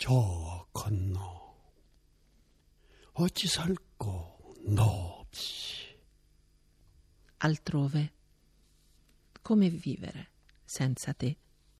저 건너 어찌 살고 너 없이 altrove. Come vivere senza te?